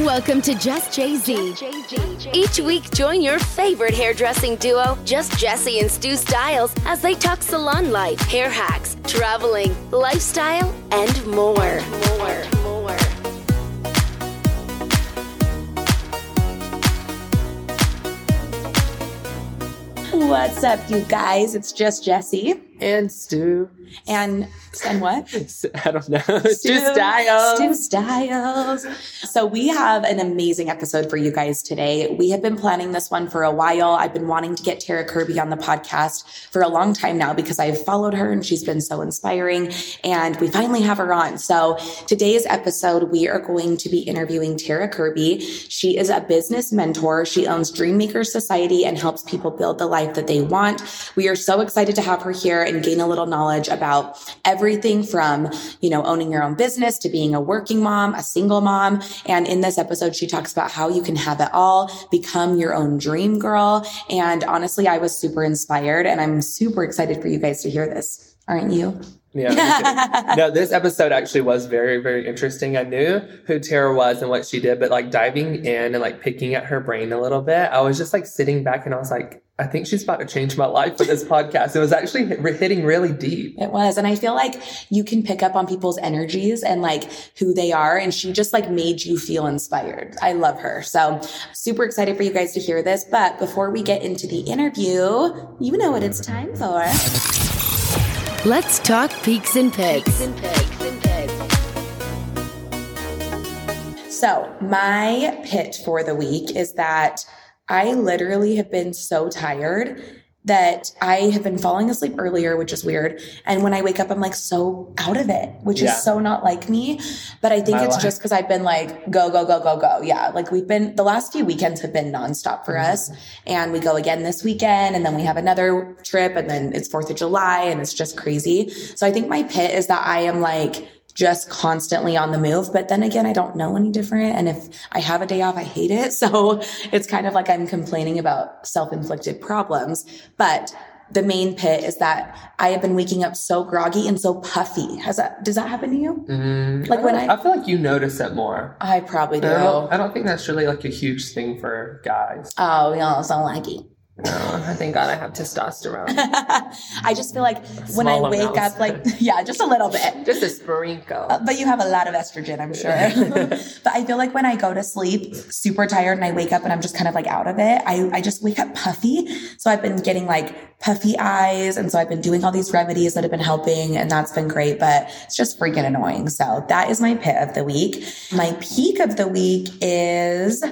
Welcome to Just Jay Z. Each week, join your favorite hairdressing duo, Just Jesse and Stu Styles, as they talk salon life, hair hacks, traveling, lifestyle, and more. More, more. What's up, you guys? It's just Jesse. And Stu. And and what? I don't know. Stu, Styles. Stu Styles. So we have an amazing episode for you guys today. We have been planning this one for a while. I've been wanting to get Tara Kirby on the podcast for a long time now because I've followed her and she's been so inspiring. And we finally have her on. So today's episode, we are going to be interviewing Tara Kirby. She is a business mentor. She owns Dreammaker Society and helps people build the life that they want. We are so excited to have her here and gain a little knowledge about everything from, you know, owning your own business to being a working mom, a single mom. And in this episode, she talks about how you can have it all, become your own dream girl. And honestly, I was super inspired and I'm super excited for you guys to hear this. Aren't you? Yeah. no, this episode actually was very, very interesting. I knew who Tara was and what she did, but like diving in and like picking at her brain a little bit, I was just like sitting back and I was like, I think she's about to change my life with this podcast. It was actually hitting really deep. It was. And I feel like you can pick up on people's energies and like who they are. And she just like made you feel inspired. I love her. So super excited for you guys to hear this. But before we get into the interview, you know what it's time for. Let's talk peaks and pigs. So, my pitch for the week is that I literally have been so tired that I have been falling asleep earlier, which is weird. And when I wake up, I'm like so out of it, which yeah. is so not like me. But I think My it's life. just because I've been like, go, go, go, go, go. Yeah. Like we've been, the last few weekends have been nonstop for mm-hmm. us. And we go again this weekend and then we have another trip and then it's 4th of July and it's just crazy. So I think my pit is that I am like, just constantly on the move. But then again, I don't know any different. And if I have a day off, I hate it. So it's kind of like I'm complaining about self-inflicted problems. But the main pit is that I have been waking up so groggy and so puffy. Has that does that happen to you? Mm, like I when I, I feel like you notice it more. I probably do. I don't, I don't think that's really like a huge thing for guys. Oh, we all so like it. No, I thank God I have testosterone. I just feel like when I wake up, like, yeah, just a little bit. just a sprinkle. Uh, but you have a lot of estrogen, I'm sure. but I feel like when I go to sleep super tired and I wake up and I'm just kind of like out of it, I, I just wake up puffy. So I've been getting like puffy eyes. And so I've been doing all these remedies that have been helping and that's been great, but it's just freaking annoying. So that is my pit of the week. My peak of the week is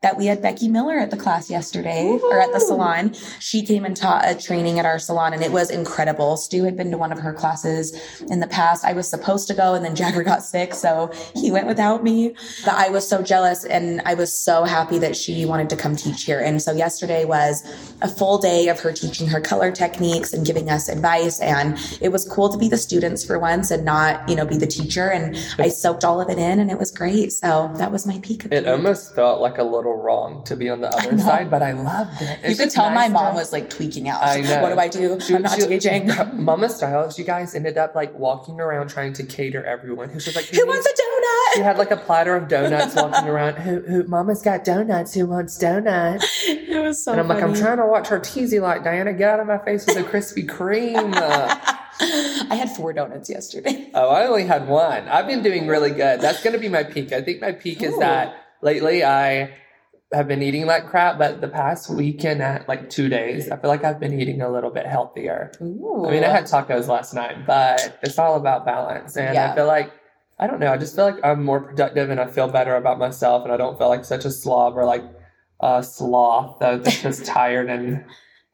that we had Becky Miller at the class yesterday Ooh. or at the salon. She came and taught a training at our salon and it was incredible. Stu had been to one of her classes in the past. I was supposed to go and then Jagger got sick. So he went without me, but I was so jealous and I was so happy that she wanted to come teach here. And so yesterday was a full day of her teaching her color techniques and giving us advice. And it was cool to be the students for once and not, you know, be the teacher. And I soaked all of it in and it was great. So that was my peak. it almost felt like a little little wrong to be on the other side, but I loved it. It's you could tell nice my mom to... was like tweaking out. I know. What do I do? She, I'm not she, teaching. Mama Styles, you guys ended up like walking around trying to cater everyone. Who's just like, who, who wants a donut? She had like a platter of donuts walking around. Who, who, Mama's got donuts. Who wants donuts? It was so. And I'm funny. like, I'm trying to watch her teasy like Diana. Get out of my face with a Krispy Kreme. I had four donuts yesterday. Oh, I only had one. I've been doing really good. That's going to be my peak. I think my peak Ooh. is that lately I have been eating like crap, but the past weekend at like two days, I feel like I've been eating a little bit healthier. Ooh. I mean, I had tacos last night, but it's all about balance. And yeah. I feel like, I don't know, I just feel like I'm more productive and I feel better about myself and I don't feel like such a slob or like a sloth that's just tired and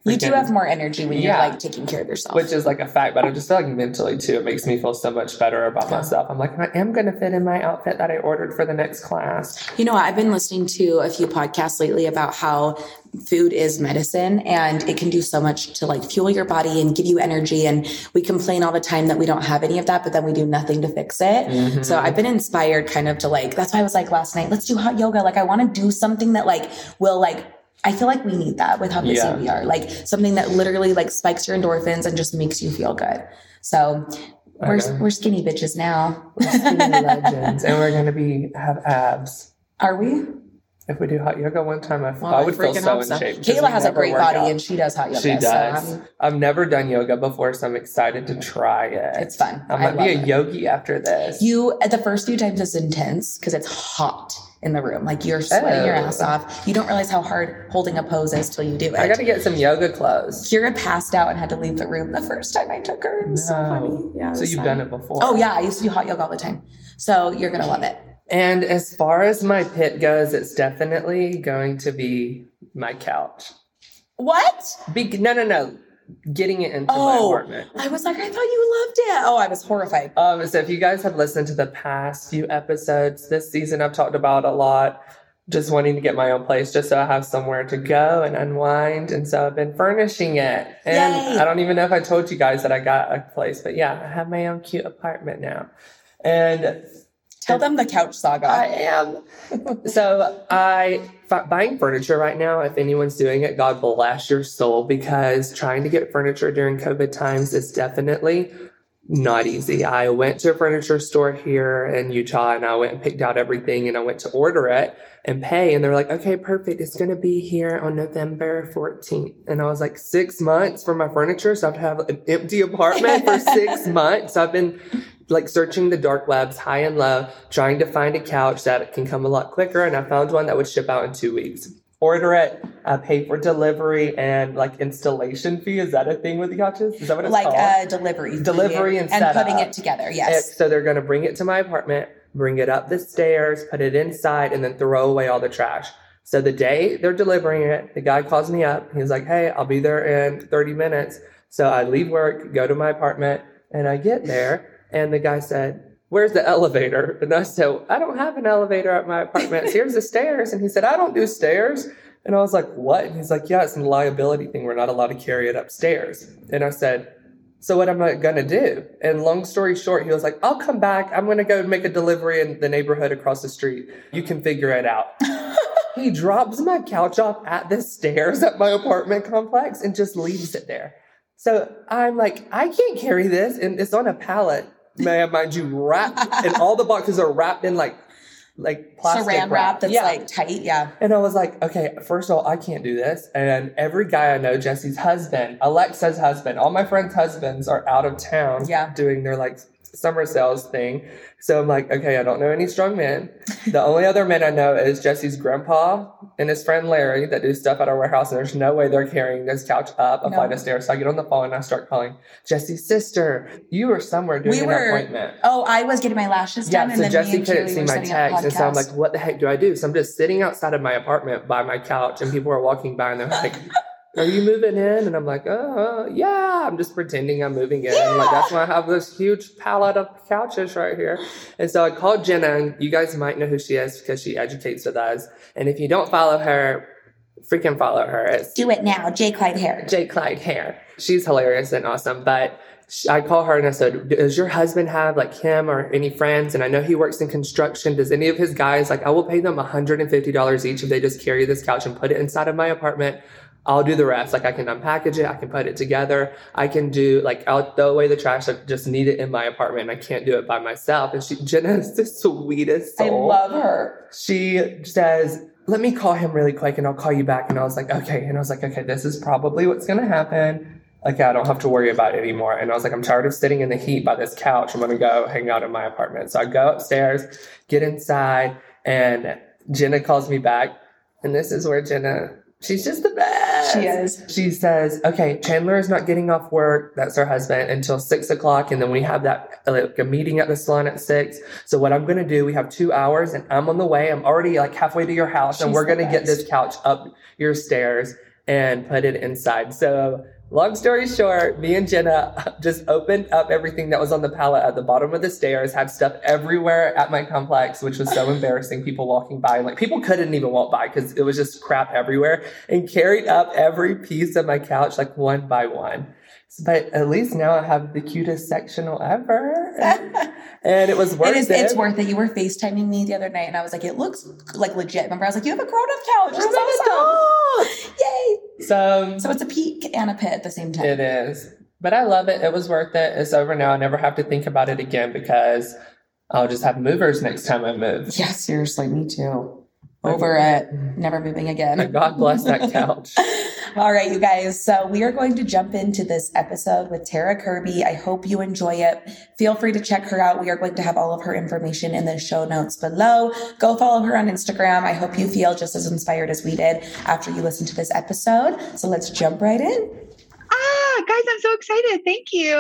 you do have more energy when yeah. you're like taking care of yourself. Which is like a fact, but I'm just like mentally too, it makes me feel so much better about myself. I'm like, I am going to fit in my outfit that I ordered for the next class. You know, I've been listening to a few podcasts lately about how food is medicine and it can do so much to like fuel your body and give you energy. And we complain all the time that we don't have any of that, but then we do nothing to fix it. Mm-hmm. So I've been inspired kind of to like, that's why I was like last night, let's do hot yoga. Like I want to do something that like will like I feel like we need that with how busy yeah. we are. Like something that literally like spikes your endorphins and just makes you feel good. So I We're, know. we're skinny bitches now. We're skinny legends, and we're gonna be have abs. Are we? If we do hot yoga one time, I, Well, I I would feel so in so. shape. Kayla has a great body out. and she does hot yoga. She does. um, I've never done yoga before, so I'm excited to try it. It's fun. I I might be a it. yogi after this. you at the first few times it's intense because it's hot in the room. Like you're sweating your Oh. ass off. You don't realize how hard holding a pose is till you do it. I got to get some yoga clothes. Kira passed out and had to leave the room the first time I took her. Was so No. funny. Yeah. So you've sad. done it before. Oh yeah, I used to do hot yoga all the time. So you're gonna love it. And as far as my pit goes, it's definitely going to be my couch. What? Be- no, no, no. Getting it into my Oh. apartment. I was like, I thought you loved it. Oh, I was horrified. Um, so if you guys have listened to the past few episodes this season, I've talked about a lot. Just wanting to get my own place, just so I have somewhere to go and unwind. And so I've been furnishing it. And Yay. I don't even know if I told you guys that I got a place, but yeah, I have my own cute apartment now. And Tell them the couch saga. I am. so I f- buying furniture right now. If anyone's doing it, God bless your soul because trying to get furniture during COVID times is definitely not easy. I went to a furniture store here in Utah and I went and picked out everything and I went to order it and pay and they're like, okay, perfect. It's going to be here on November 14th. And I was like, six months for my furniture. So I have to have an empty apartment for six months. I've been like searching the dark webs high and low, trying to find a couch that can come a lot quicker. And I found one that would ship out in two weeks. Order it, uh, pay for delivery and like installation fee. Is that a thing with the couches? Is that what it's like called? a delivery. Delivery and and putting it together. Yes. so they're going to bring it to my apartment, bring it up the stairs, put it inside, and then throw away all the trash. So the day they're delivering it, the guy calls me up. He's like, "Hey, I'll be there in 30 minutes." So I leave work, go to my apartment, and I get there, and the guy said, "Where's the elevator?" And I said, "I don't have an elevator at my apartment. Here's the stairs." And he said, "I don't do stairs." And I was like, "What?" And he's like, "Yeah, it's a liability thing. We're not allowed to carry it upstairs." And I said, so what am I gonna do? And long story short, he was like, I'll come back. I'm gonna go make a delivery in the neighborhood across the street. You can figure it out. he drops my couch off at the stairs at my apartment complex and just leaves it there. So I'm like, I can't carry this. And it's on a pallet, may I mind you, wrapped, and all the boxes are wrapped in like like plastic Saran wrap that's Yeah. like tight. Yeah. And I was like, okay, first of all, I can't do this. And every guy I know, Jesse's husband, Alexa's husband, all my friends' husbands are out of town Yeah. doing their like summer sales thing. So I'm like, okay, I don't know any strong men. The only other men I know is Jesse's grandpa and his friend Larry that do stuff at our warehouse. And there's no way they're carrying this couch up a No. flight of stairs. So I get on the phone and I start calling Jesse's sister. You were somewhere doing We an were- appointment. Oh, I was getting my lashes Yeah, done, and so then Jesse couldn't see my text, and so I'm like, "What the heck do I do?" So I'm just sitting outside of my apartment by my couch, and people are walking by, and they're like, "Are you moving in?" And I'm like, "Uh, yeah." I'm just pretending I'm moving in. Like that's why I have this huge pallet of couches right here. And so I called Jenna, and you guys might know who she is because she educates with us. And if you don't follow her, freaking follow her. It's Do it now, J. Clyde Hair. J. Clyde Hair. She's hilarious and awesome. But I call her and I said, Does your husband have like him or any friends? And I know he works in construction. Does any of his guys, like, I will pay them $150 each if they just carry this couch and put it inside of my apartment. I'll do the rest. Like, I can unpackage it, I can put it together, I can do, like, I'll throw away the trash. I just need it in my apartment. I can't do it by myself. And she, Jenna is the sweetest soul. I love her. she says, let me call him really quick and I'll call you back. And I was like, okay. And I was like, okay, this is probably what's going to happen. Like, I don't have to worry about it anymore. And I was like, I'm tired of sitting in the heat by this couch. I'm going to go hang out in my apartment. So I go upstairs, get inside, and Jenna calls me back. And this is where Jenna, she's just the best. She is. She says, okay, Chandler is not getting off work. That's her husband until six o'clock. And then we have that, like, a meeting at the salon at six. So what I'm going to do, we have two hours and I'm on the way. I'm already like halfway to your house and we're going to get this couch up your stairs and put it inside. So long story short, me and Jenna just opened up everything that was on the pallet at the bottom of the stairs, had stuff everywhere at my complex, which was so embarrassing. People walking by, like people couldn't even walk by because it was just crap everywhere and carried up every piece of my couch like one by one. But at least now I have the cutest sectional ever. and it was worth It is. it. It's worth it. You were FaceTiming me the other night, and I was like, "It looks like legit." Remember, I was like, "You have a grown-up couch. It's awesome! Yay!" So, So it's a peak and a pit at the same time. It is. But I love it. It was worth it. It's over now. I never have to think about it again because I'll just have movers next time I move. Yeah, seriously, me too. Over it, never moving again. God bless that couch. All right, you guys. So we are going to jump into this episode with Tara Kirby. I hope you enjoy it. Feel free to check her out. We are going to have all of her information in the show notes below. Go follow her on Instagram. I hope you feel just as inspired as we did after you listen to this episode. So let's jump right in. Ah, guys, I'm so excited. Thank you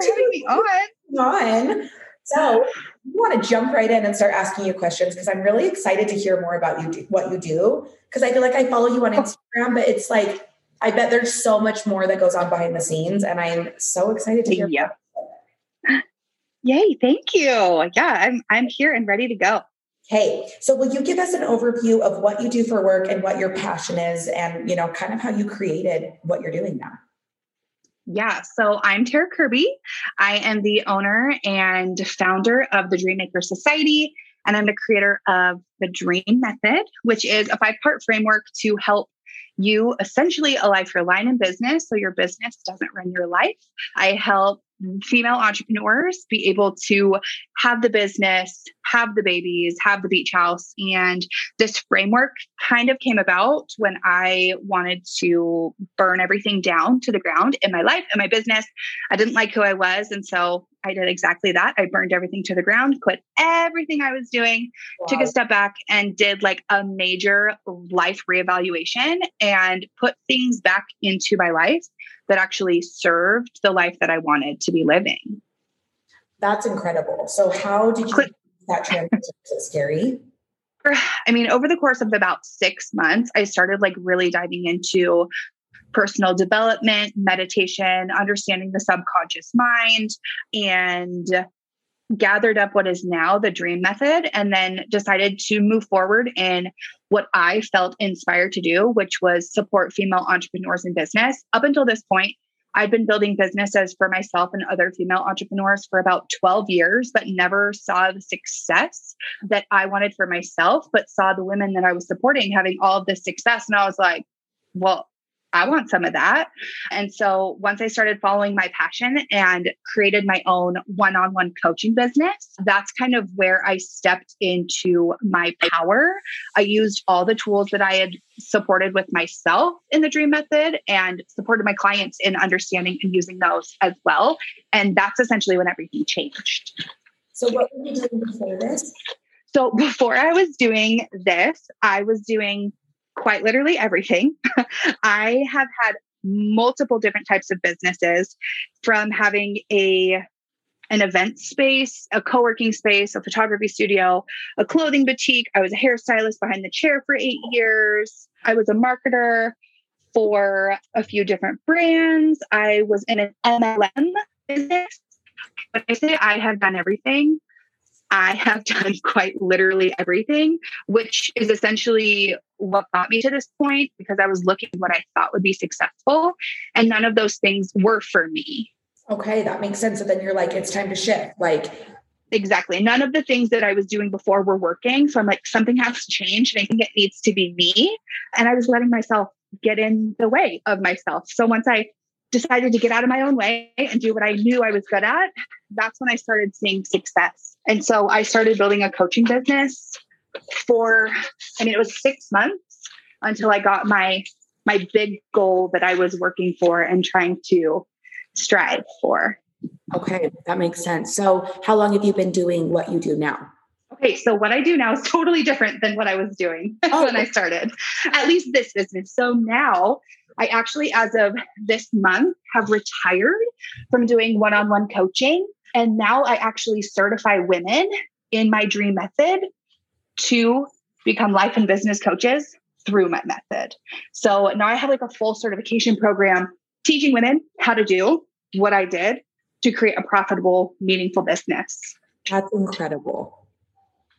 for having me on. On. So we want to jump right in and start asking you questions because I'm really excited to hear more about you, do, what you do. Because I feel like I follow you on Instagram, but it's like I bet there's so much more that goes on behind the scenes, and I'm so excited to hear. Yeah. Yay! Thank you. Yeah, I'm I'm here and ready to go. Hey, so will you give us an overview of what you do for work and what your passion is, and you know, kind of how you created what you're doing now? Yeah, so I'm Tara Kirby. I am the owner and founder of the Dreammaker Society, and I'm the creator of the Dream Method, which is a five part framework to help you essentially a life your line in business so your business doesn't run your life. I help female entrepreneurs be able to have the business, have the babies, have the beach house. And this framework kind of came about when I wanted to burn everything down to the ground in my life and my business. I didn't like who I was. And so I did exactly that. I burned everything to the ground, quit everything I was doing, wow. took a step back and did like a major life reevaluation and put things back into my life that actually served the life that I wanted to be living. That's incredible. So, how did you that transition? Scary? I mean, over the course of about six months, I started like really diving into personal development, meditation, understanding the subconscious mind, and gathered up what is now the dream method and then decided to move forward in what I felt inspired to do, which was support female entrepreneurs in business. Up until this point, I'd been building businesses for myself and other female entrepreneurs for about 12 years, but never saw the success that I wanted for myself, but saw the women that I was supporting having all of this success. And I was like, well, I want some of that. And so once I started following my passion and created my own one on one coaching business, that's kind of where I stepped into my power. I used all the tools that I had supported with myself in the dream method and supported my clients in understanding and using those as well. And that's essentially when everything changed. So, what were you doing before this? So, before I was doing this, I was doing quite literally everything. I have had multiple different types of businesses from having a an event space, a co-working space, a photography studio, a clothing boutique. I was a hairstylist behind the chair for 8 years. I was a marketer for a few different brands. I was in an MLM business. When I say I have done everything, I have done quite literally everything, which is essentially what got me to this point because I was looking what I thought would be successful. And none of those things were for me. Okay, that makes sense. So then you're like, it's time to shift. Like, exactly. None of the things that I was doing before were working. So I'm like, something has to change. And I think it needs to be me. And I was letting myself get in the way of myself. So once I decided to get out of my own way and do what I knew I was good at, that's when I started seeing success. And so I started building a coaching business for, I mean, it was six months until I got my my big goal that I was working for and trying to strive for. Okay, that makes sense. So, how long have you been doing what you do now? Okay, so what I do now is totally different than what I was doing oh. when I started, at least this business. So now I actually, as of this month, have retired from doing one on one coaching. And now I actually certify women in my dream method to become life and business coaches through my method. So now I have like a full certification program teaching women how to do what I did to create a profitable, meaningful business. That's incredible.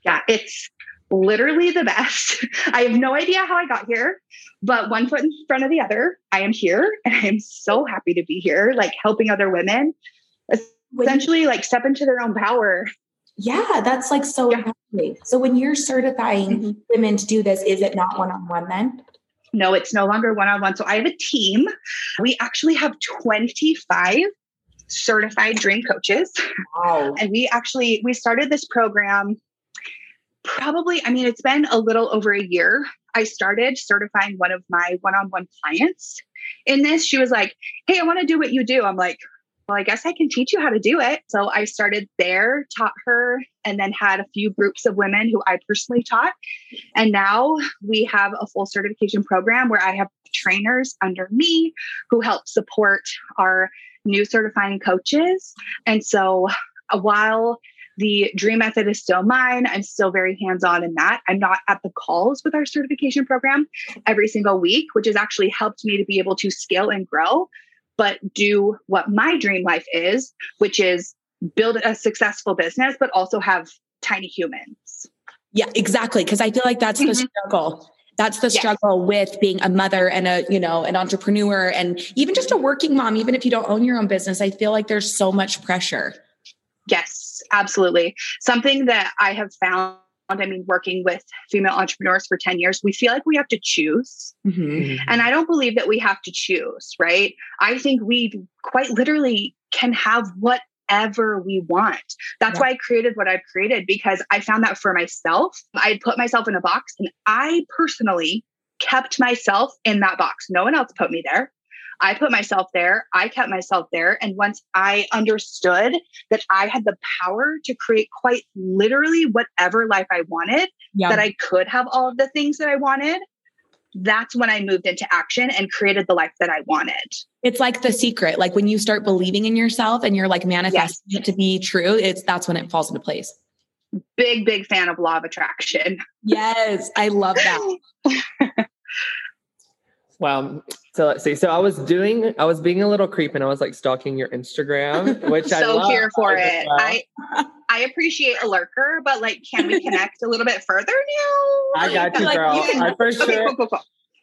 Yeah, it's literally the best. I have no idea how I got here, but one foot in front of the other, I am here and I am so happy to be here, like helping other women essentially like step into their own power. Yeah, that's like so yeah. So when you're certifying mm-hmm. women to do this, is it not one on one then? No, it's no longer one on one. So I have a team. We actually have 25 certified dream coaches. Wow. And we actually we started this program probably I mean it's been a little over a year. I started certifying one of my one-on-one clients in this. She was like, "Hey, I want to do what you do." I'm like, well, I guess I can teach you how to do it. So I started there, taught her, and then had a few groups of women who I personally taught. And now we have a full certification program where I have trainers under me who help support our new certifying coaches. And so uh, while the dream method is still mine. I'm still very hands on in that. I'm not at the calls with our certification program every single week, which has actually helped me to be able to scale and grow but do what my dream life is, which is build a successful business, but also have tiny humans. Yeah, exactly. Cause I feel like that's mm-hmm. the struggle. That's the struggle yes. with being a mother and a, you know, an entrepreneur and even just a working mom, even if you don't own your own business. I feel like there's so much pressure. Yes, absolutely. Something that I have found I mean, working with female entrepreneurs for 10 years, we feel like we have to choose. Mm-hmm. mm-hmm. And I don't believe that we have to choose, right? I think we quite literally can have whatever we want. That's yeah. why I created what I've created because I found that for myself. I put myself in a box and I personally kept myself in that box. No one else put me there. I put myself there, I kept myself there. And once I understood that I had the power to create quite literally whatever life I wanted, yeah. that I could have all of the things that I wanted, that's when I moved into action and created the life that I wanted. It's like the secret. Like when you start believing in yourself and you're like manifesting yes. it to be true, it's that's when it falls into place. Big, big fan of law of attraction. Yes, I love that. Wow. So let's see. So I was doing, I was being a little creep and I was like stalking your Instagram, which I so here for it. Well. I I appreciate a lurker, but like, can we connect a little bit further now? I got you, like, girl. You can, I for okay, sure. Cool, cool, cool.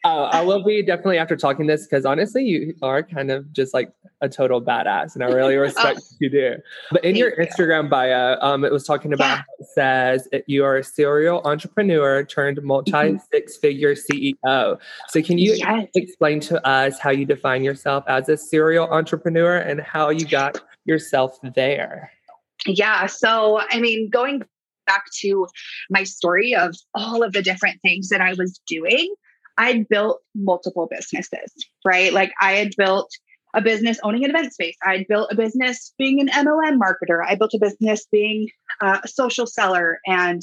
Uh, I will be definitely after talking this because honestly, you are kind of just like a total badass, and I really respect oh, what you do. But in your Instagram bio, um, it was talking about yeah. it says you are a serial entrepreneur turned multi mm-hmm. six figure CEO. So, can you yes. explain to us how you define yourself as a serial entrepreneur and how you got yourself there? Yeah. So, I mean, going back to my story of all of the different things that I was doing. I'd built multiple businesses, right? Like I had built a business owning an event space. I'd built a business being an MLM marketer. I built a business being uh, a social seller. And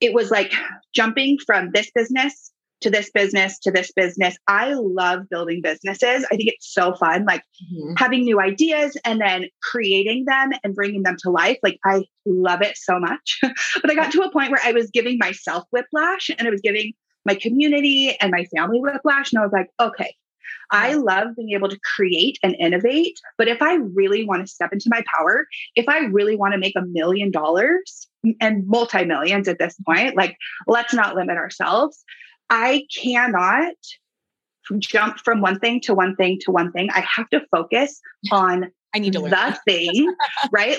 it was like jumping from this business to this business to this business. I love building businesses. I think it's so fun, like mm-hmm. having new ideas and then creating them and bringing them to life. Like I love it so much. but I got to a point where I was giving myself whiplash and I was giving my community and my family whiplash. And I was like, okay, I love being able to create and innovate. But if I really want to step into my power, if I really want to make a million dollars and multi millions at this point, like let's not limit ourselves. I cannot jump from one thing to one thing to one thing. I have to focus on I need to learn the thing, right?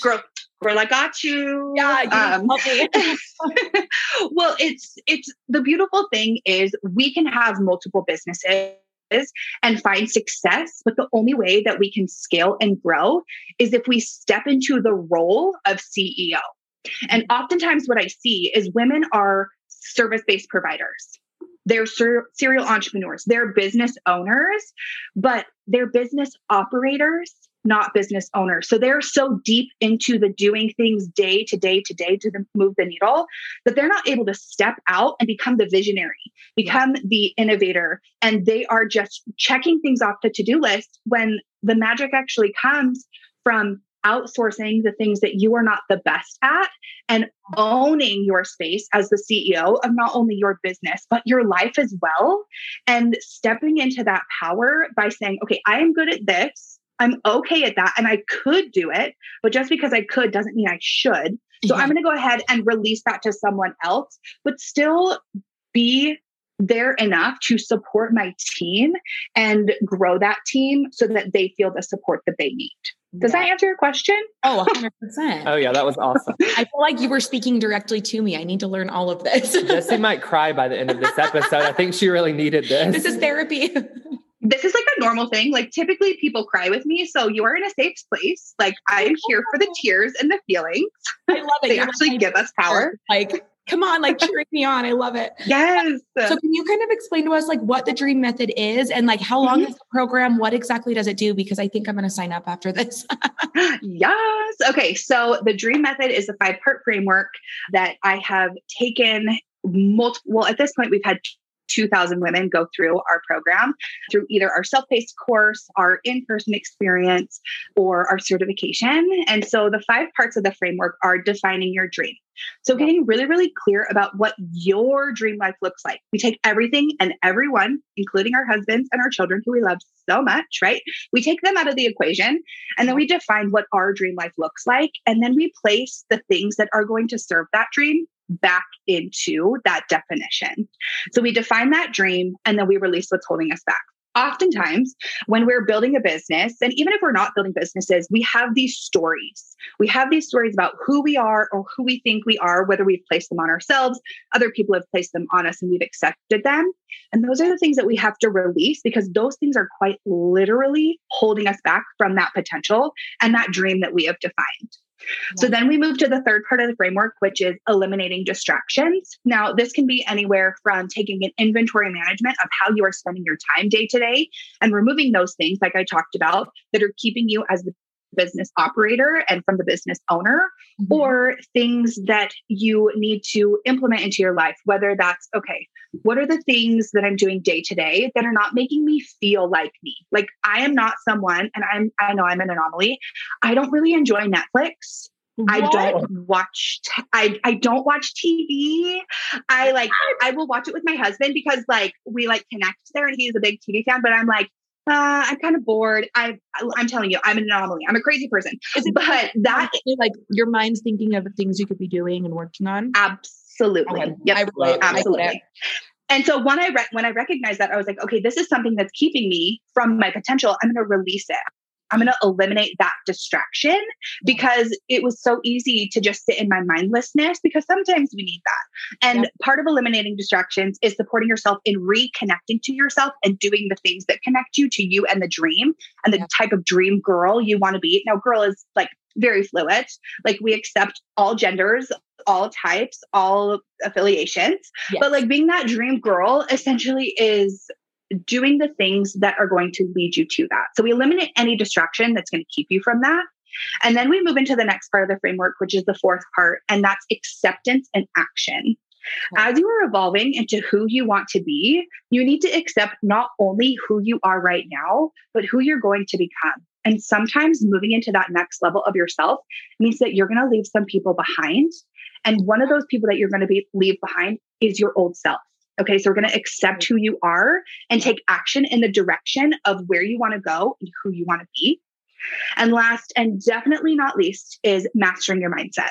Grow girl, I got you. Yeah. Um, well, it's it's the beautiful thing is we can have multiple businesses and find success. But the only way that we can scale and grow is if we step into the role of CEO. And oftentimes, what I see is women are service based providers. They're ser- serial entrepreneurs, they're business owners, but they're business operators not business owners. So they're so deep into the doing things day to day to day to the, move the needle that they're not able to step out and become the visionary, become the innovator. And they are just checking things off the to do list when the magic actually comes from outsourcing the things that you are not the best at and owning your space as the CEO of not only your business, but your life as well. And stepping into that power by saying, okay, I am good at this. I'm okay at that and I could do it, but just because I could doesn't mean I should. So I'm going to go ahead and release that to someone else, but still be there enough to support my team and grow that team so that they feel the support that they need. Does that answer your question? Oh, 100%. Oh, yeah, that was awesome. I feel like you were speaking directly to me. I need to learn all of this. Jessie might cry by the end of this episode. I think she really needed this. This is therapy. this is like a normal thing. Like typically people cry with me. So you are in a safe place. Like I'm here for the tears and the feelings. I love it. they You're actually give us power. Like, come on, like cheering me on. I love it. Yes. So can you kind of explain to us like what the dream method is and like how long Mhm. is the program? What exactly does it do? Because I think I'm going to sign up after this. yes. Okay. So the dream method is a five part framework that I have taken multiple, well, at this point, we've had 2,000 women go through our program through either our self paced course, our in person experience, or our certification. And so the five parts of the framework are defining your dream. So getting really, really clear about what your dream life looks like. We take everything and everyone, including our husbands and our children who we love so much, right? We take them out of the equation and then we define what our dream life looks like. And then we place the things that are going to serve that dream back into that definition. So we define that dream and then we release what's holding us back. Oftentimes, when we're building a business, and even if we're not building businesses, we have these stories. We have these stories about who we are or who we think we are, whether we've placed them on ourselves, other people have placed them on us, and we've accepted them. And those are the things that we have to release because those things are quite literally holding us back from that potential and that dream that we have defined. So then we move to the third part of the framework, which is eliminating distractions. Now, this can be anywhere from taking an inventory management of how you are spending your time day to day and removing those things, like I talked about, that are keeping you as the business operator and from the business owner, Mm-hmm. or things that you need to implement into your life, whether that's okay, what are the things that I'm doing day to day that are not making me feel like me? Like I am not someone, and I'm I know I'm an anomaly. I don't really enjoy Netflix. I don't watch t- I I don't watch TV. I like I will watch it with my husband because like we like connect there and he's a big TV fan, but I'm like uh, I'm kind of bored. I, I'm telling you, I'm an anomaly. I'm a crazy person. But that like your mind's thinking of things you could be doing and working on? absolutely, yep, I relate. I absolutely. And so when I re- when I recognized that, I was like, okay, this is something that's keeping me from my potential. I'm going to release it. I'm going to eliminate that distraction because it was so easy to just sit in my mindlessness because sometimes we need that. And Yeah. part of eliminating distractions is supporting yourself in reconnecting to yourself and doing the things that connect you to you and the dream and the Yeah. type of dream girl you want to be. Now, girl is like very fluid. Like we accept all genders, all types, all affiliations. Yes. But like being that dream girl essentially is doing the things that are going to lead you to that. So we eliminate any distraction that's going to keep you from that. And then we move into the next part of the framework, which is the fourth part, and that's acceptance and action. As you are evolving into who you want to be, you need to accept not only who you are right now, but who you're going to become. And sometimes moving into that next level of yourself means that you're going to leave some people behind. And one of those people that you're going to be leave behind is your old self. Okay, so we're going to accept who you are and take action in the direction of where you want to go and who you want to be. And last and definitely not least is mastering your mindset.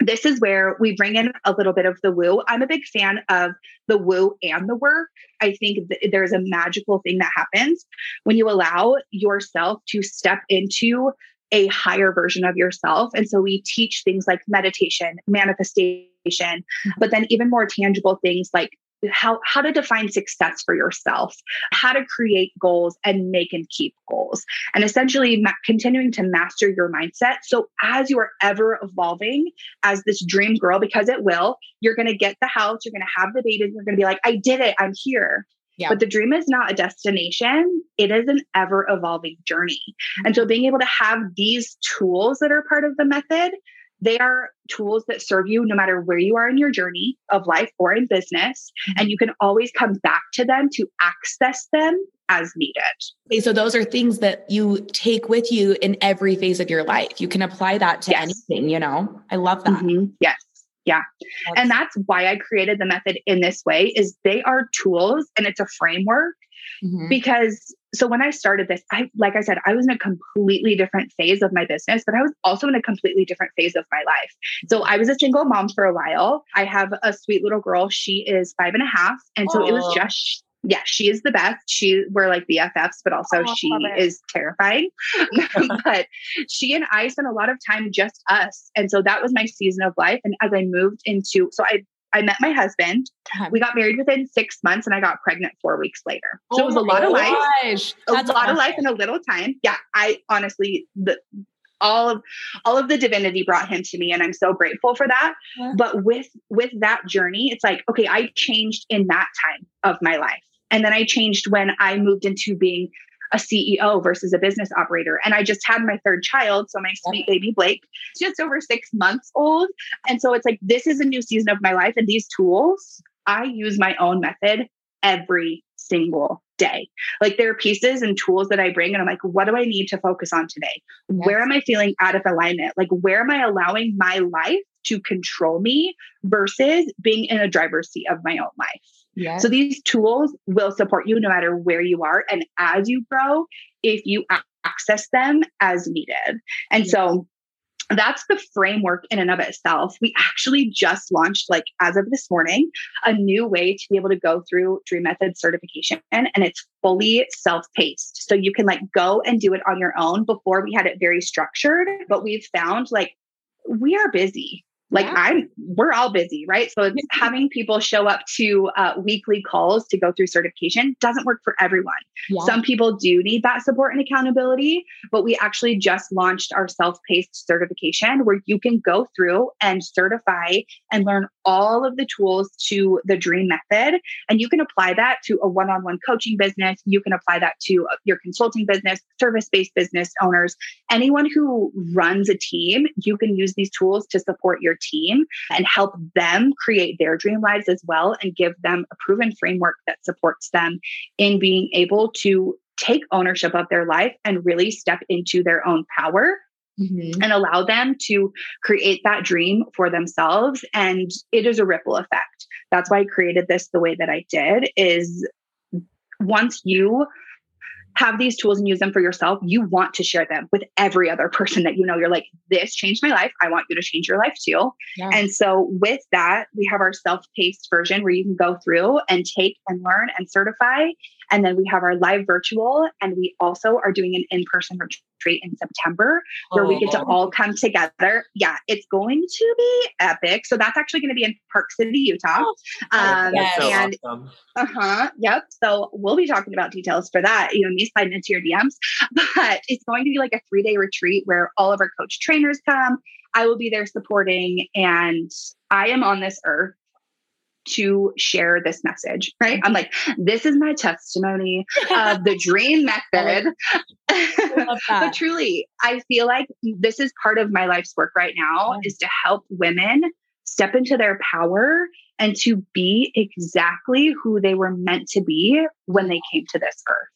This is where we bring in a little bit of the woo. I'm a big fan of the woo and the work. I think th- there's a magical thing that happens when you allow yourself to step into a higher version of yourself. And so we teach things like meditation, manifestation, mm-hmm. but then even more tangible things like how how to define success for yourself, how to create goals and make and keep goals, and essentially ma- continuing to master your mindset. So as you are ever evolving as this dream girl, because it will, you're going to get the house, you're going to have the babies, you're going to be like, I did it, I'm here. Yeah. But the dream is not a destination, it is an ever evolving journey. And so mm-hmm. being able to have these tools that are part of the method, they are tools that serve you no matter where you are in your journey of life or in business. And you can always come back to them to access them as needed. Okay, so those are things that you take with you in every phase of your life. You can apply that to Yes. anything, you know? I love that. Mhm. Yes. Yeah. And that's why I created the method in this way is they are tools and it's a framework Mhm. because so when I started this, I like I said, I was in a completely different phase of my business, but I was also in a completely different phase of my life. So I was a single mom for a while. I have a sweet little girl. She is five and a half. And so it was just yeah, she is the best. She we're like BFFs, but also Oh, she is terrifying. but she and I spent a lot of time just us, and so that was my season of life. And as I moved into, so I I met my husband. Uh-huh. We got married within six months, and I got pregnant four weeks later. So it was a Oh lot of life gosh. a That's lot of life in a little time. Yeah, I honestly the all of all of the divinity brought him to me and I'm so grateful for that. Yeah. But with with that journey, it's like okay, I changed in that time of my life. And then I changed when I moved into being a CEO versus a business operator. And I just had my third child. So my sweet baby Blake, just over six months old. And so it's like, this is a new season of my life. And these tools, I use my own method every single day. Like there are pieces and tools that I bring, and I'm like, what do I need to focus on today? Where am I feeling out of alignment? Like, where am I allowing my life to control me versus being in a driver's seat of my own life? Yeah. So these tools will support you no matter where you are. And as you grow, if you access them as needed. And so that's the framework in and of itself. We actually just launched, like as of this morning, a new way to be able to go through Dream Method certification. And it's fully self paced. So you can like go and do it on your own. Before we had it very structured, but we've found like we are busy. Like Yeah. I'm, we're all busy, right? So it's having people show up to uh, weekly calls to go through certification doesn't work for everyone. Yeah. Some people do need that support and accountability, but we actually just launched our self paced certification where you can go through and certify and learn all of the tools to the dream method. And you can apply that to a one on one coaching business. You can apply that to uh, your consulting business, service based business owners, anyone who runs a team. You can use these tools to support your team and help them create their dream lives as well and give them a proven framework that supports them in being able to take ownership of their life and really step into their own power Mhm. and allow them to create that dream for themselves and it is a ripple effect that's why i created this the way that i did is once you have these tools and use them for yourself you want to share them with every other person that you know you're like this changed my life i want you to change your life too Yeah. and so with that, we have our self-paced version where you can go through and take and learn and certify. And then we have our live virtual, and we also are doing an in-person retreat in September where we get to Oh. all come together. Yeah, it's going to be epic. So that's actually going to be in Park City, Utah. Um, yes. so and awesome. uh huh. Yep. So we'll be talking about details for that. You know, me sliding into your DMs, but it's going to be like a three day retreat where all of our coach trainers come. I will be there supporting, and I am on this earth to share this message. Right? I'm like, this is my testimony of the dream method. But truly, I feel like this is part of my life's work right now is to help women step into their power and to be exactly who they were meant to be when they came to this earth.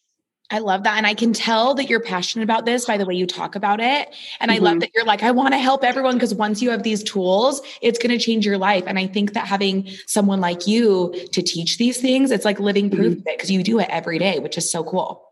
I love that. And I can tell that you're passionate about this by the way you talk about it. And I love Mhm. that you're like, I want to help everyone because once you have these tools, it's going to change your life. And I think that having someone like you to teach these things, it's like living proof of it because you do it every day, which is so cool.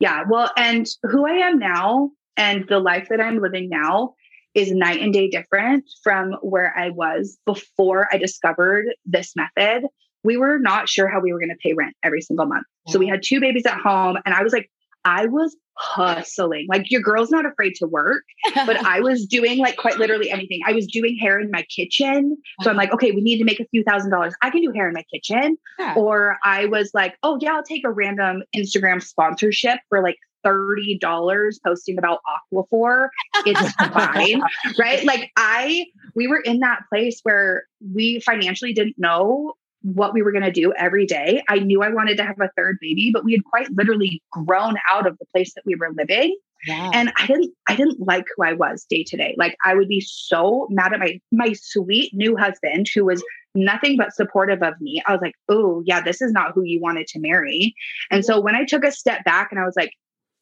Yeah. Well, and who I am now and the life that I'm living now is night and day different from where I was before I discovered this method. We were not sure how we were going to pay rent every single month. So we had two babies at home, and I was like, I was hustling. Like, your girl's not afraid to work, but I was doing like quite literally anything. I was doing hair in my kitchen. So I'm like, okay, we need to make a few thousand dollars. I can do hair in my kitchen. Yeah. Or I was like, oh, yeah, I'll take a random Instagram sponsorship for like $30 posting about Aquaphor. It's fine. right. Like, I, we were in that place where we financially didn't know what we were going to do every day. I knew I wanted to have a third baby, but we had quite literally grown out of the place that we were living. Yeah. and i didn't i didn't like who i was day to day. Like i would be so mad at my my sweet new husband who was nothing but supportive of me. I was like oh yeah this is not who you wanted to marry. And so when i took a step back and i was like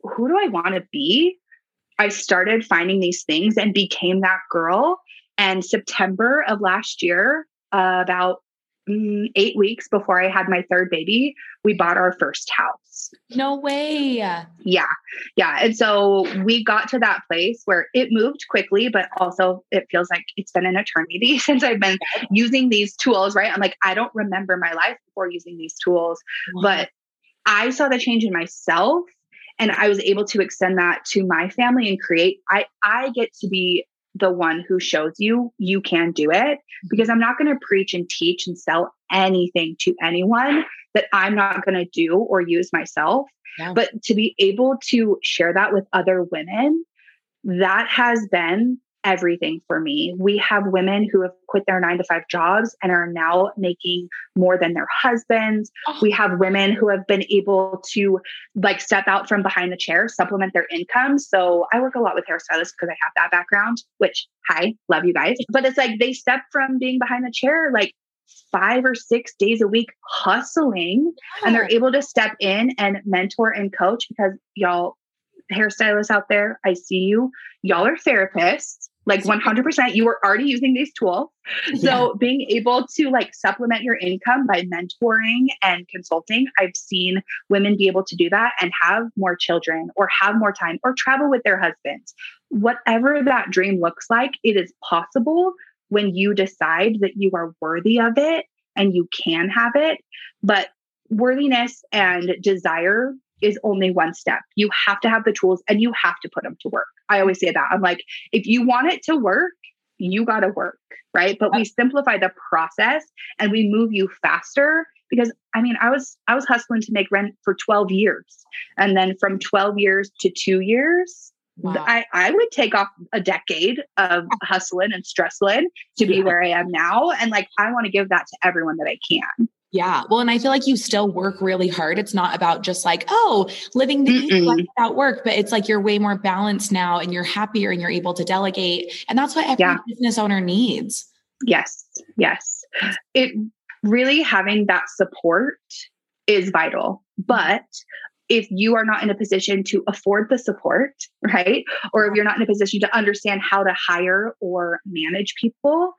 who do i want to be? I started finding these things and became that girl. And september of last year uh, about Mm, eight weeks before i had my third baby we bought our first house no way. yeah. Yeah. And so we got to that place where it moved quickly, but also it feels like it's been an eternity since I've been using these tools, right? I'm like, I don't remember my life before using these tools, mm-hmm. but I saw the change in myself and I was able to extend that to my family and create I I get to be the one who shows you you can do it mm-hmm. because I'm not going to preach and teach and sell anything to anyone that I'm not going to do or use myself. Yeah. But to be able to share that with other women, that has been everything for me. We have women who have quit their nine to five jobs and are now making more than their husbands. Oh. We have women who have been able to like step out from behind the chair, supplement their income. So I work a lot with hairstylists because I have that background, which, hi, love you guys. But it's like they step from being behind the chair, like five or six days a week hustling and they're able to step in and mentor and coach because y'all hairstylists out there i see you y'all are therapists like 100% you were already using these tools so yeah. being able to like supplement your income by mentoring and consulting i've seen women be able to do that and have more children or have more time or travel with their husbands whatever that dream looks like it is possible when you decide that you are worthy of it and you can have it but worthiness and desire is only one step. You have to have the tools and you have to put them to work. I always say that. I'm like, if you want it to work, you got to work, right? But we simplify the process and we move you faster because I mean, I was I was hustling to make rent for 12 years. And then from 12 years to 2 years, wow. I I would take off a decade of hustling and stressling to be yeah. where I am now and like I want to give that to everyone that I can. Yeah. Well, and I feel like you still work really hard. It's not about just like, oh, living the life without work, but it's like you're way more balanced now and you're happier and you're able to delegate. And that's what every yeah. business owner needs. Yes. Yes. It really having that support is vital. But if you are not in a position to afford the support, right? Or if you're not in a position to understand how to hire or manage people,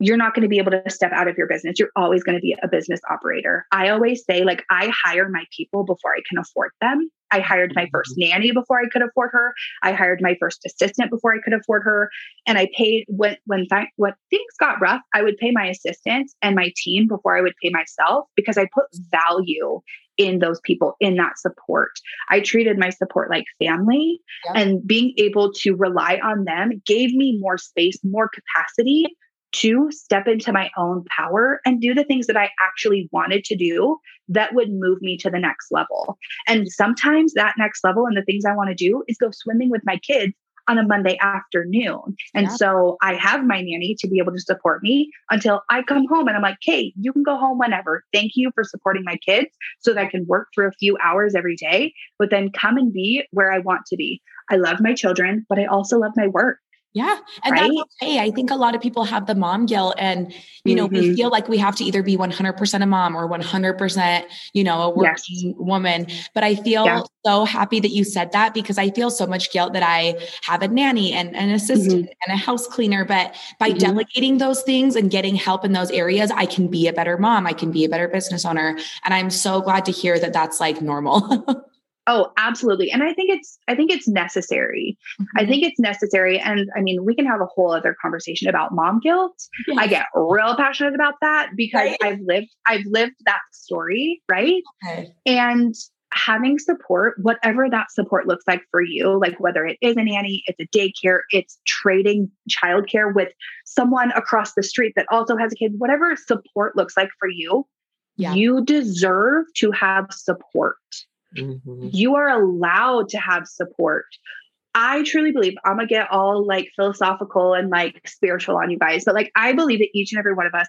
you're not going to be able to step out of your business. You're always going to be a business operator. I always say, like, I hire my people before I can afford them. I hired my first mm-hmm. nanny before I could afford her. I hired my first assistant before I could afford her. And I paid when when th- when things got rough, I would pay my assistant and my team before I would pay myself because I put value in those people in that support. I treated my support like family and being able to rely on them gave me more space, more capacity to step into my own power and do the things that I actually wanted to do that would move me to the next level. And sometimes that next level and the things I want to do is go swimming with my kids on a Monday afternoon. And yeah. so I have my nanny to be able to support me until I come home and I'm like, hey, you can go home whenever. Thank you for supporting my kids so that I can work for a few hours every day, but then come and be where I want to be. I love my children, but I also love my work. Yeah. And right? that's okay. I think a lot of people have the mom guilt and, you know, mm-hmm. we feel like we have to either be 100% a mom or 100%, you know, a working yes. woman. But I feel yeah. so happy that you said that because I feel so much guilt that I have a nanny and an assistant mm-hmm. and a house cleaner. But by mm-hmm. delegating those things and getting help in those areas, I can be a better mom. I can be a better business owner. And I'm so glad to hear that that's like normal. Oh, absolutely. And I think it's I think it's necessary. Mm-hmm. I think it's necessary. And I mean, we can have a whole other conversation about mom guilt. Yes. I get real passionate about that because right? I've lived I've lived that story, right? Okay. And having support, whatever that support looks like for you, like whether it is a nanny, it's a daycare, it's trading childcare with someone across the street that also has a kid, whatever support looks like for you, yeah. you deserve to have support. Mm-hmm. You are allowed to have support. I truly believe I'm gonna get all like philosophical and like spiritual on you guys, but like I believe that each and every one of us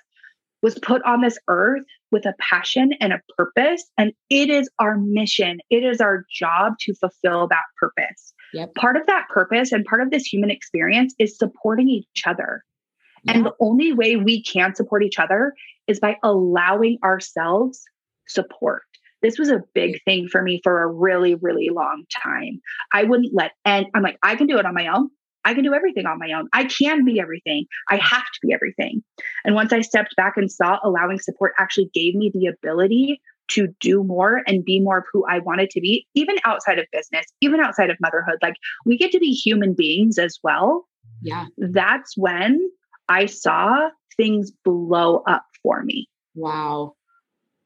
was put on this earth with a passion and a purpose. And it is our mission, it is our job to fulfill that purpose. Yep. Part of that purpose and part of this human experience is supporting each other. Yep. And the only way we can support each other is by allowing ourselves support this was a big mm. thing for me for a really, really long time. I wouldn't let, and I'm like, I can do it on my own. I can do everything on my own. I can be everything. I have to be everything. And once I stepped back and saw allowing support actually gave me the ability to do more and be more of who I wanted to be, even outside of business, even outside of motherhood. Like we get to be human beings as well. Yeah. That's when I saw things blow up for me. Wow.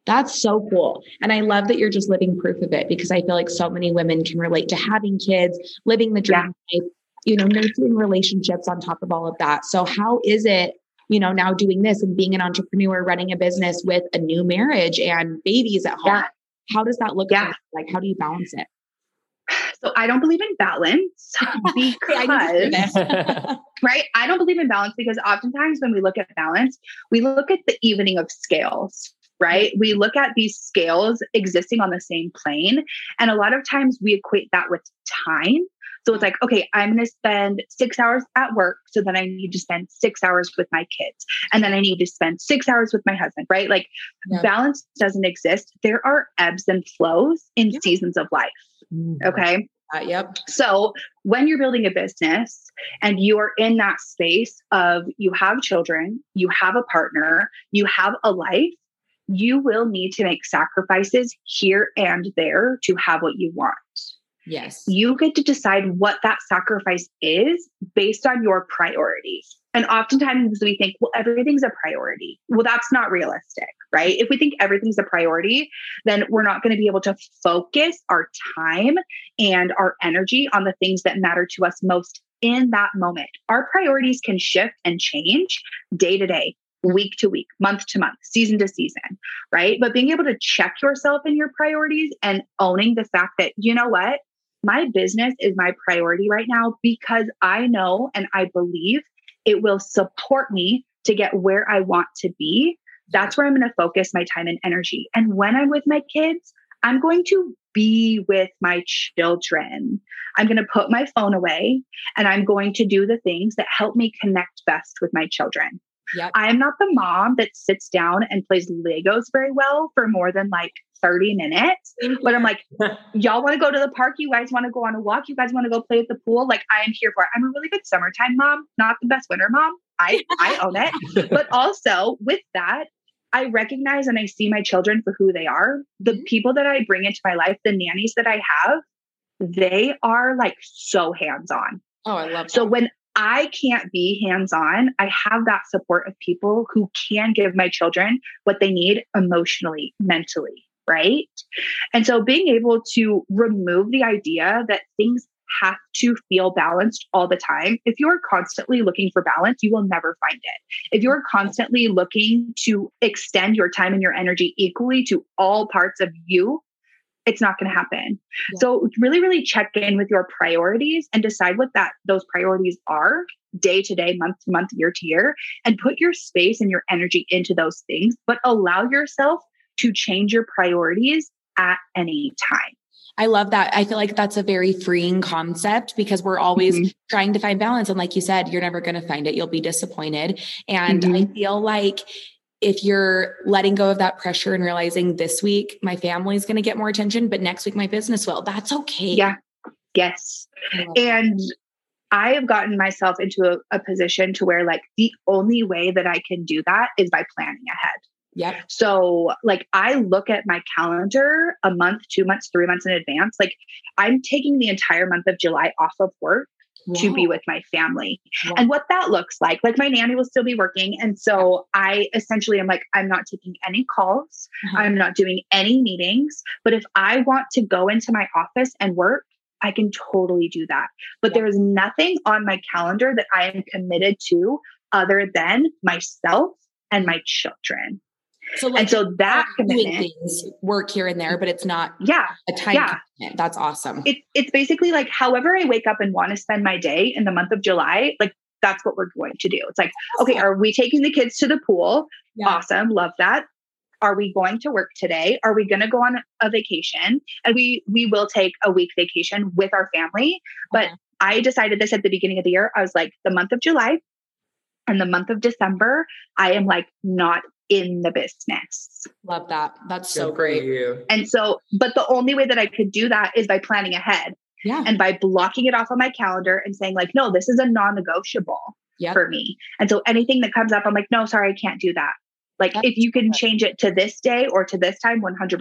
That's so cool. And I love that you're just living proof of it because I feel like so many women can relate to having kids, living the dream yeah. life, you know, nurturing relationships on top of all of that. So, how is it, you know, now doing this and being an entrepreneur, running a business with a new marriage and babies at home? Yeah. How does that look? Yeah. Like, how do you balance it? So I don't believe in balance because, right? I don't believe in balance because oftentimes when we look at balance, we look at the evening of scales, right? We look at these scales existing on the same plane. And a lot of times we equate that with time. So it's like, okay, I'm going to spend six hours at work. So then I need to spend six hours with my kids. And then I need to spend six hours with my husband, right? Like yeah. balance doesn't exist. There are ebbs and flows in yeah. seasons of life. Mm-hmm. Okay. Uh, yep. So when you're building a business and you are in that space of you have children, you have a partner, you have a life, you will need to make sacrifices here and there to have what you want. Yes. You get to decide what that sacrifice is based on your priorities. And oftentimes we think, well, everything's a priority. Well, that's not realistic, right? If we think everything's a priority, then we're not going to be able to focus our time and our energy on the things that matter to us most in that moment. Our priorities can shift and change day to day, week to week, month to month, season to season, right? But being able to check yourself and your priorities and owning the fact that, you know what? My business is my priority right now because I know and I believe it will support me to get where I want to be. That's where I'm going to focus my time and energy. And when I'm with my kids, I'm going to be with my children. I'm going to put my phone away and I'm going to do the things that help me connect best with my children. Yep. I am not the mom that sits down and plays Legos very well for more than like 30 minutes. But I'm like, y'all want to go to the park? You guys want to go on a walk? You guys want to go play at the pool? Like, I am here for it. I'm a really good summertime mom, not the best winter mom. I, I own it. But also with that, I recognize and I see my children for who they are. The mm-hmm. people that I bring into my life, the nannies that I have, they are like so hands on. Oh, I love that. So when I can't be hands on. I have that support of people who can give my children what they need emotionally, mentally, right? And so being able to remove the idea that things have to feel balanced all the time. If you're constantly looking for balance, you will never find it. If you're constantly looking to extend your time and your energy equally to all parts of you, it's not going to happen. Yeah. So really really check in with your priorities and decide what that those priorities are day to day, month to month, year to year and put your space and your energy into those things, but allow yourself to change your priorities at any time. I love that. I feel like that's a very freeing concept because we're always mm-hmm. trying to find balance. And like you said, you're never going to find it. You'll be disappointed. And mm-hmm. I feel like if you're letting go of that pressure and realizing this week my family's going to get more attention, but next week my business will, that's okay. Yeah. Yes. And I have gotten myself into a, a, position to where like the only way that I can do that is by planning ahead. Yeah. So like I look at my calendar a month, two months, three months in advance. Like I'm taking the entire month of July off of work to be with my family. And what that looks like, like my nanny will still be working. And so I essentially am like, I'm not taking any calls, uh-huh. I'm not doing any meetings. But if I want to go into my office and work, I can totally do that. But yeah. there is nothing on my calendar that I am committed to other than myself and my children. So, like, and so that commitment things work here and there, but it's not yeah a time yeah. commitment. That's awesome. It, it's basically like however I wake up and want to spend my day in the month of July, like that's what we're going to do. It's like, okay, are we taking the kids to the pool? Yeah. Awesome, love that. Are we going to work today? Are we going to go on a vacation? And we we will take a week vacation with our family. But uh-huh. I decided this at the beginning of the year. I was like, the month of July and the month of December, I am like not in the business. Love that. That's so great. And so, but the only way that I could do that is by planning ahead. Yeah. And by blocking it off on my calendar and saying, like, no, this is a non negotiable yep. for me. And so anything that comes up, I'm like, no, sorry, I can't do that. Like, That's if you can change it to this day or to this time, 100%.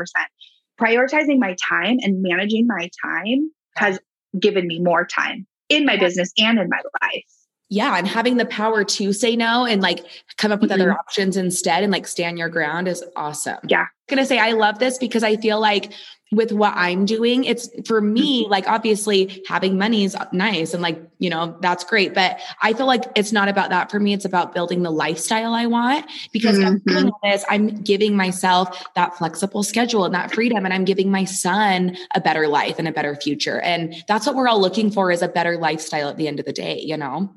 Prioritizing my time and managing my time has given me more time in my business and in my life. Yeah and having the power to say no and like come up with mm-hmm. other options instead and like stand your ground is awesome yeah I'm gonna say i love this because i feel like with what I'm doing, it's for me, like obviously having money is nice and like, you know, that's great. But I feel like it's not about that for me. It's about building the lifestyle I want because mm-hmm. I'm doing this, I'm giving myself that flexible schedule and that freedom. And I'm giving my son a better life and a better future. And that's what we're all looking for is a better lifestyle at the end of the day, you know?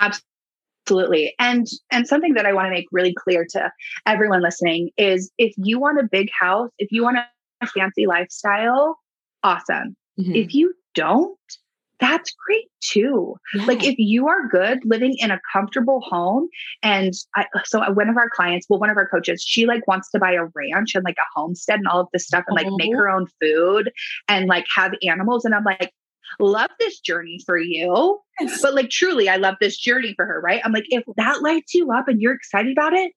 Absolutely. And and something that I want to make really clear to everyone listening is if you want a big house, if you want a fancy lifestyle, awesome. Mm-hmm. If you don't, that's great too. Yeah. Like if you are good living in a comfortable home and I, so one of our clients, well, one of our coaches, she like wants to buy a ranch and like a homestead and all of this stuff and like make oh. her own food and like have animals. And I'm like, love this journey for you. Yes. But like truly, I love this journey for her, right? I'm like, if that lights you up and you're excited about it,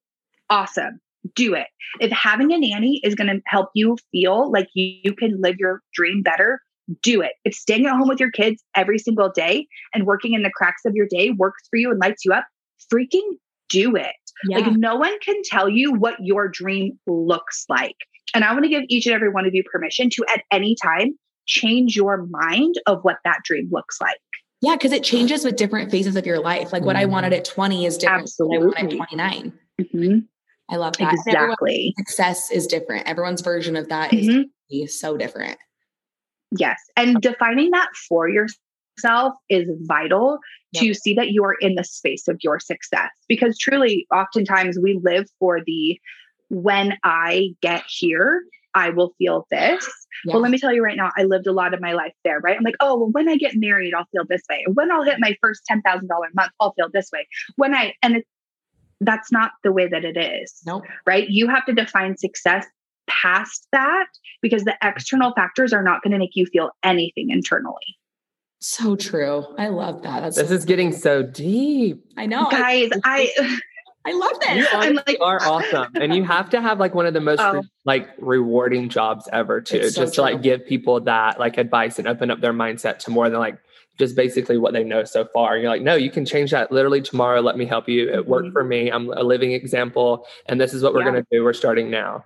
awesome do it. If having a nanny is going to help you feel like you, you can live your dream better, do it. If staying at home with your kids every single day and working in the cracks of your day works for you and lights you up, freaking do it. Yeah. Like no one can tell you what your dream looks like. And I want to give each and every one of you permission to at any time change your mind of what that dream looks like. Yeah, because it changes with different phases of your life. Like what I wanted at 20 is different Absolutely. than what I wanted at 29. Mm-hmm. I love that. Exactly. Success is different. Everyone's version of that mm-hmm. is so different. Yes. And defining that for yourself is vital yep. to see that you are in the space of your success. Because truly, oftentimes we live for the when I get here, I will feel this. Yeah. Well, let me tell you right now, I lived a lot of my life there, right? I'm like, oh, well, when I get married, I'll feel this way. When I'll hit my first $10,000 month, I'll feel this way. When I, and it's that's not the way that it is. Nope. Right? You have to define success past that because the external factors are not going to make you feel anything internally. So true. I love that. That's this so is getting so deep. I know. Guys, I I love this. You I'm like, are awesome. And you have to have like one of the most oh. like rewarding jobs ever too. So just true. to like give people that like advice and open up their mindset to more than like just basically what they know so far. And you're like, no, you can change that literally tomorrow. Let me help you. It worked mm-hmm. for me. I'm a living example. And this is what we're yeah. going to do. We're starting now.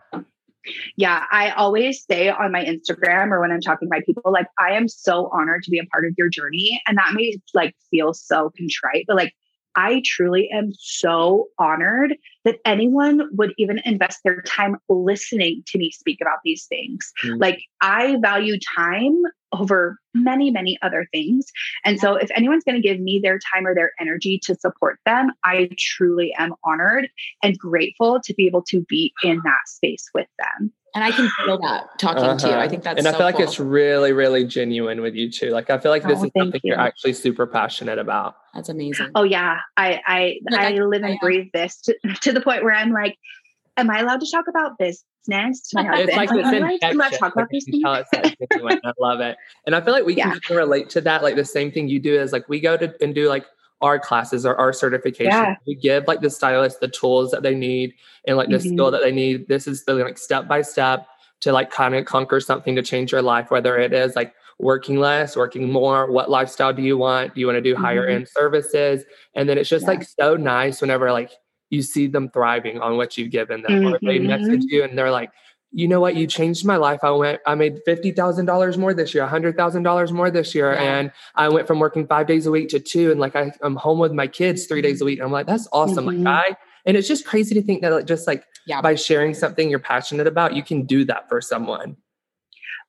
Yeah, I always say on my Instagram or when I'm talking to my people, like, I am so honored to be a part of your journey. And that may like feel so contrite, but like, I truly am so honored that anyone would even invest their time listening to me speak about these things. Mm. Like, I value time over many, many other things. And so, if anyone's going to give me their time or their energy to support them, I truly am honored and grateful to be able to be in that space with them. And I can feel that talking uh-huh. to you. I uh-huh. think that's and I feel like it's really, really genuine with you too. Like I feel like this oh, is something you. are actually super passionate about. That's amazing. Oh yeah, I I like I, I, live and breathe this to, to the point where I'm like, am I allowed to talk about business to my husband? It's like this am I talk about this? I love it, and I feel like we yeah. can relate to that. Like the same thing you do is like we go to and do like our classes or our certification. Yeah. We give like the stylist the tools that they need and like the mm-hmm. skill that they need. This is the like step by step to like kind of conquer something to change your life, whether it is like working less, working more, what lifestyle do you want? Do you want to do mm-hmm. higher end services? And then it's just yeah. like so nice whenever like you see them thriving on what you've given them mm-hmm. or they message mm-hmm. you and they're like, you know what? You changed my life. I went, I made $50,000 more this year, $100,000 more this year. Yeah. And I went from working five days a week to two. And like, I, am home with my kids three days a week. And I'm like, that's awesome. Mm-hmm. Like I, and it's just crazy to think that like, just like yeah. by sharing something you're passionate about, you can do that for someone.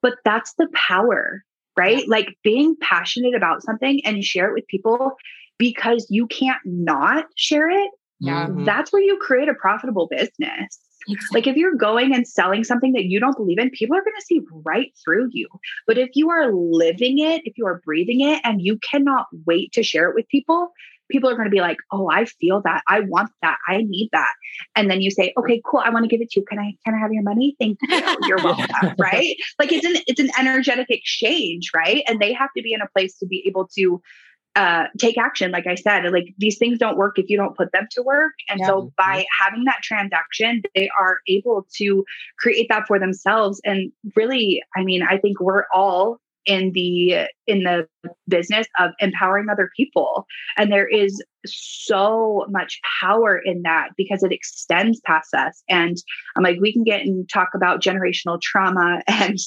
But that's the power, right? Yeah. Like being passionate about something and share it with people because you can't not share it. Yeah. That's where you create a profitable business. Exactly. Like if you're going and selling something that you don't believe in, people are going to see right through you. But if you are living it, if you are breathing it and you cannot wait to share it with people, people are going to be like, "Oh, I feel that. I want that. I need that." And then you say, "Okay, cool. I want to give it to you. Can I can I have your money? Thank you. You're welcome." right? Like it's an it's an energetic exchange, right? And they have to be in a place to be able to uh, take action. Like I said, like these things don't work if you don't put them to work. And yeah. so by having that transaction, they are able to create that for themselves. And really, I mean, I think we're all in the in the business of empowering other people and there is so much power in that because it extends past us and i'm like we can get and talk about generational trauma and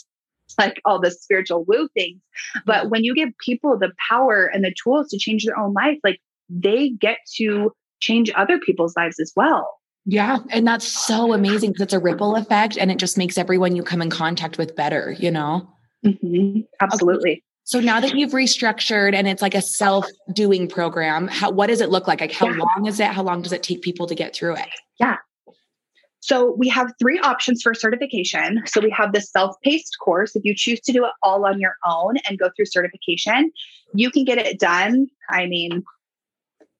like all the spiritual woo things but when you give people the power and the tools to change their own life like they get to change other people's lives as well yeah. And that's so amazing because it's a ripple effect and it just makes everyone you come in contact with better, you know? Mm-hmm. Absolutely. Okay. So now that you've restructured and it's like a self doing program, how, what does it look like? Like, how yeah. long is it? How long does it take people to get through it? Yeah. So we have three options for certification. So we have the self-paced course. If you choose to do it all on your own and go through certification, you can get it done. I mean,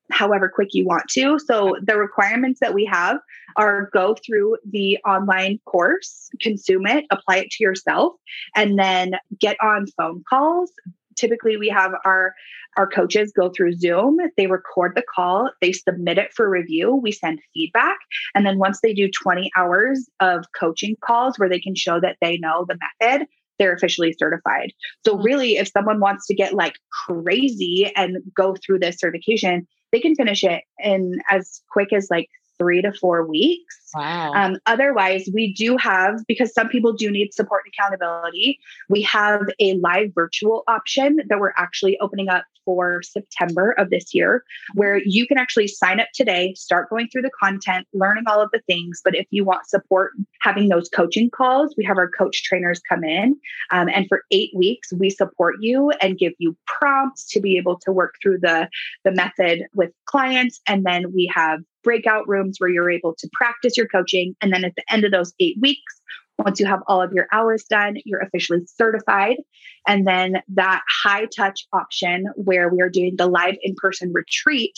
however quick you want to. So the requirements that we have are go through the online course, consume it, apply it to yourself, and then get on phone calls. Typically, we have our our coaches go through Zoom, they record the call, they submit it for review, we send feedback, and then once they do 20 hours of coaching calls where they can show that they know the method, they're officially certified. So mm-hmm. really if someone wants to get like crazy and go through this certification, they can finish it in as quick as like three to four weeks. Wow. Um, otherwise, we do have, because some people do need support and accountability, we have a live virtual option that we're actually opening up for September of this year, where you can actually sign up today, start going through the content, learning all of the things. But if you want support having those coaching calls, we have our coach trainers come in. Um, and for eight weeks, we support you and give you prompts to be able to work through the, the method with clients. And then we have breakout rooms where you're able to practice your coaching. And then at the end of those eight weeks, once you have all of your hours done, you're officially certified. And then that high touch option where we are doing the live in person retreat,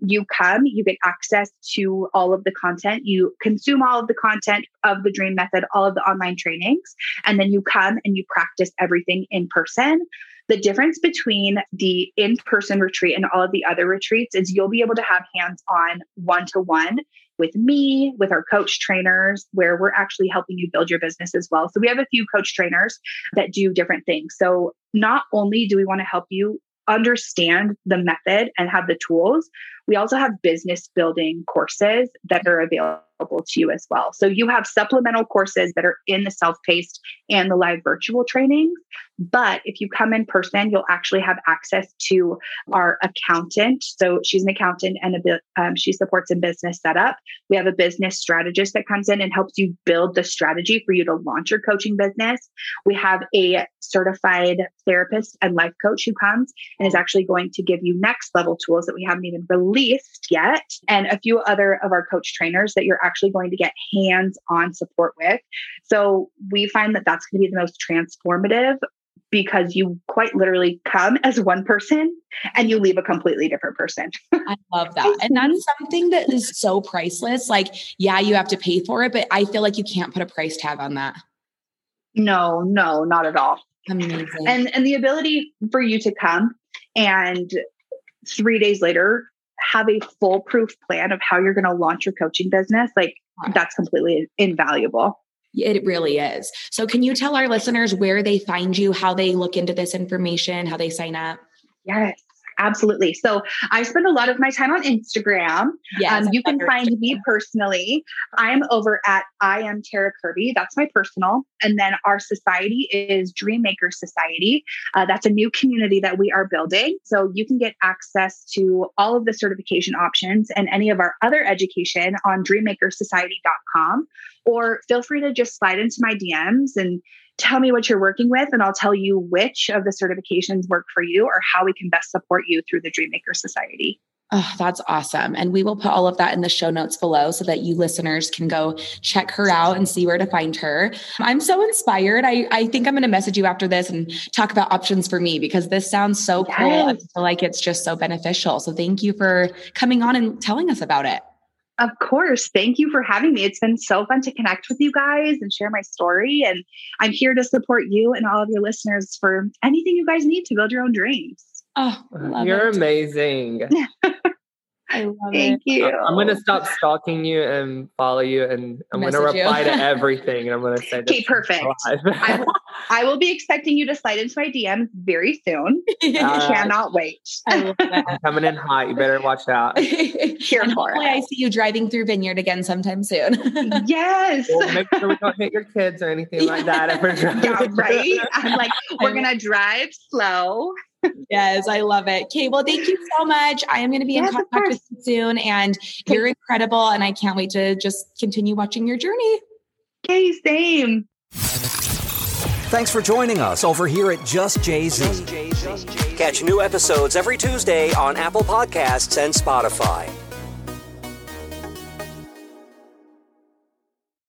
you come, you get access to all of the content, you consume all of the content of the dream method, all of the online trainings, and then you come and you practice everything in person. The difference between the in person retreat and all of the other retreats is you'll be able to have hands on one to one with me, with our coach trainers, where we're actually helping you build your business as well. So we have a few coach trainers that do different things. So not only do we want to help you understand the method and have the tools, we also have business building courses that are available to you as well. So you have supplemental courses that are in the self paced and the live virtual trainings. But if you come in person, you'll actually have access to our accountant. So she's an accountant and a um, she supports in business setup. We have a business strategist that comes in and helps you build the strategy for you to launch your coaching business. We have a certified therapist and life coach who comes and is actually going to give you next level tools that we haven't even released yet, and a few other of our coach trainers that you're actually going to get hands on support with. So we find that that's going to be the most transformative because you quite literally come as one person and you leave a completely different person. I love that. And that's something that is so priceless. Like, yeah, you have to pay for it, but I feel like you can't put a price tag on that. No, no, not at all. Amazing. And and the ability for you to come and 3 days later have a foolproof plan of how you're going to launch your coaching business, like that's completely invaluable. It really is. So, can you tell our listeners where they find you, how they look into this information, how they sign up? Yes. Absolutely. So I spend a lot of my time on Instagram. Yes, um, you can find me personally. I'm over at I am Tara Kirby. That's my personal. And then our society is Dreammaker Society. Uh, that's a new community that we are building. So you can get access to all of the certification options and any of our other education on dreammakersociety.com. Or feel free to just slide into my DMs and tell me what you're working with and I'll tell you which of the certifications work for you or how we can best support you through the Dreammaker Society. Oh, that's awesome. And we will put all of that in the show notes below so that you listeners can go check her out and see where to find her. I'm so inspired. I, I think I'm going to message you after this and talk about options for me because this sounds so yes. cool. I feel like it's just so beneficial. So thank you for coming on and telling us about it. Of course. Thank you for having me. It's been so fun to connect with you guys and share my story. And I'm here to support you and all of your listeners for anything you guys need to build your own dreams. Oh, you're it. amazing. I love Thank it. you. I'm gonna stop stalking you and follow you, and I'm gonna reply to everything, and I'm gonna say, Okay, perfect. I will, I will be expecting you to slide into my DMs very soon. Uh, Cannot wait. I love that. I'm coming in hot. You better watch out. Here and for hopefully it. I see you driving through Vineyard again sometime soon. Yes. Well, make sure we don't hit your kids or anything like that. Ever Yeah, right. I'm like, we're gonna drive slow. Yes, I love it. Okay, well, thank you so much. I am going to be in Yes, of contact with you soon, and you're incredible. And I can't wait to just continue watching your journey. Okay, same. Thanks for joining us over here at Just Jay Z. Catch new episodes every Tuesday on Apple Podcasts and Spotify.